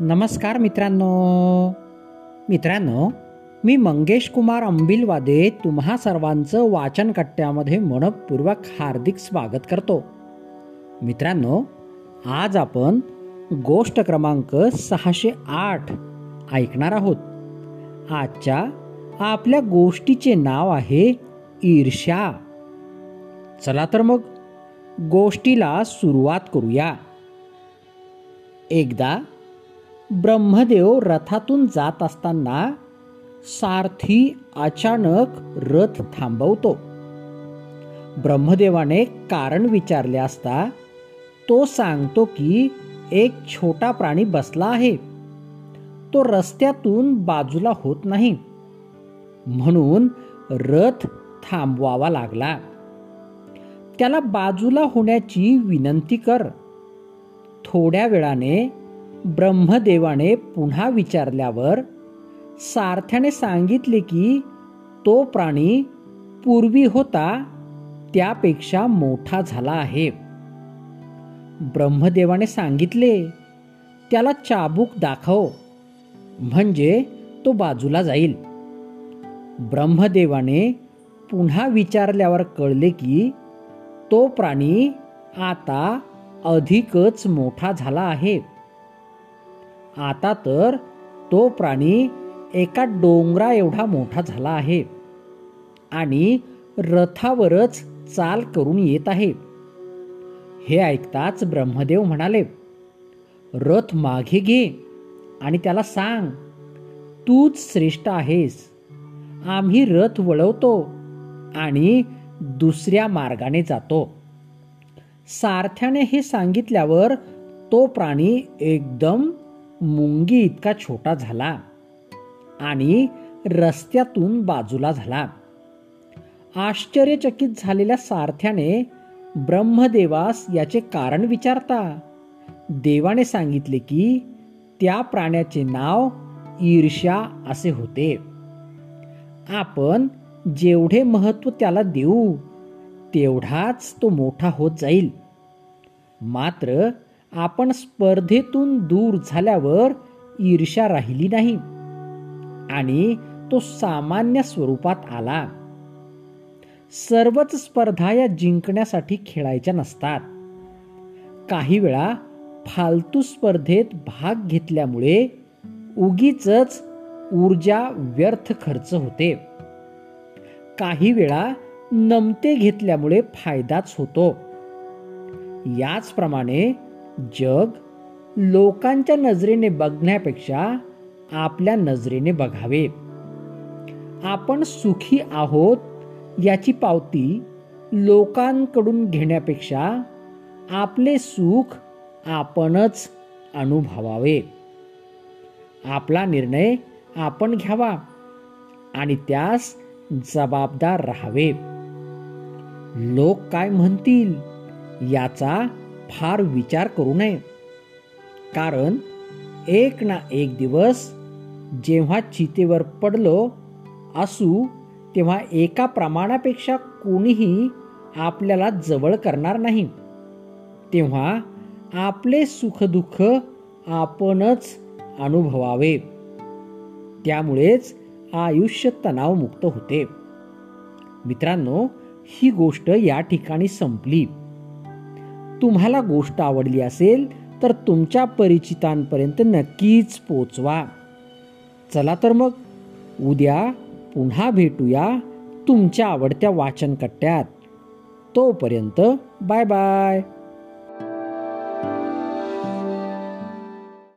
नमस्कार मित्रांनो. मित्रांनो मी मंगेश कुमार अंबिलवादे तुम्हा सर्वांचं वाचनकट्ट्यामध्ये मनपूर्वक हार्दिक स्वागत करतो. मित्रांनो आज आपण गोष्ट क्रमांक सहाशे आठ ऐकणार आहोत. आजच्या आपल्या गोष्टीचे नाव आहे ईर्ष्या. चला तर मग गोष्टीला सुरुवात करूया. एकदा ब्रह्मदेव रथातून जात असताना सारथी अचानक रथ थांबवतो. ब्रह्मदेवाने कारण विचारले असता तो सांगतो की एक छोटा प्राणी बसला आहे. तो रस्त्यातून बाजूला होत नाही. म्हणून रथ थांबवावा लागला. त्याला बाजूला होण्याची विनंती कर. थोड्या वेळाने ब्रह्मदेवाने पुन्हा विचारल्यावर सारथ्याने सांगितले की तो प्राणी पूर्वी होता त्यापेक्षा मोठा झाला आहे. ब्रह्मदेवाने सांगितले त्याला चाबूक दाखव म्हणजे तो बाजूला जाईल. ब्रह्मदेवाने पुन्हा विचारल्यावर कळले की तो प्राणी आता अधिकच मोठा झाला आहे. आता तर तो प्राणी एका डोंगरा एवढा मोठा झाला आहे आणि रथावरच चाल करून येत आहे. हे ऐकताच ब्रह्मदेव म्हणाले रथ मागे घे आणि त्याला सांग तूच श्रेष्ठ आहेस. आम्ही रथ वळवतो आणि दुसऱ्या मार्गाने जातो. सारथ्याने हे सांगितल्यावर तो प्राणी एकदम मुंगी इतका छोटा झाला आणि रस्त्यातून बाजूला झाला. आश्चर्यचकित झालेल्या सारथ्याने ब्रह्मदेवास याचे कारण विचारता. देवाने सांगितले की त्या प्राण्याचे नाव ईर्ष्या असे होते. आपण जेवढे महत्त्व त्याला देऊ तेवढाच तो मोठा होत जाईल. मात्र आपण स्पर्धेतून दूर झाल्यावर ईर्ष्या राहिली नाही आणि तो सामान्य स्वरूपात आला. सर्वच स्पर्धा या जिंकण्यासाठी खेळायच्या नसतात. काही वेळा फालतू स्पर्धेत भाग घेतल्यामुळे उगीच ऊर्जा व्यर्थ खर्च होते. काही वेळा नमते घेतल्यामुळे फायदाच होतो. याचप्रमाणे जग लोकांच्या नजरेने बघण्यापेक्षा आपल्या नजरेने बघावे. आपण सुखी आहोत याची पावती लोकांकडून घेण्यापेक्षा आपले सुख आपणच अनुभवावे. आपला निर्णय आपण घ्यावा आणि त्यास जबाबदार राहावे. लोक काय म्हणतील याचा फार विचार करू नये. कारण एक ना एक दिवस जेव्हा चितेवर पडलो असू तेव्हा एका प्रमाणापेक्षा कोणीही आपल्याला जवळ करणार नाही. तेव्हा आपले सुखदुःख आपणच अनुभवावे. त्यामुळेच आयुष्य तणावमुक्त होते. मित्रांनो ही गोष्ट या ठिकाणी संपली. तुम्हाला गोष्ट आवडली असेल तर तुमच्या परिचितांपर्यंत नक्कीच पोचवा. चला तर मग उद्या पुन्हा भेटूया तुमच्या आवडत्या वाचन कट्ट्यात तोपर्यंत बाय बाय.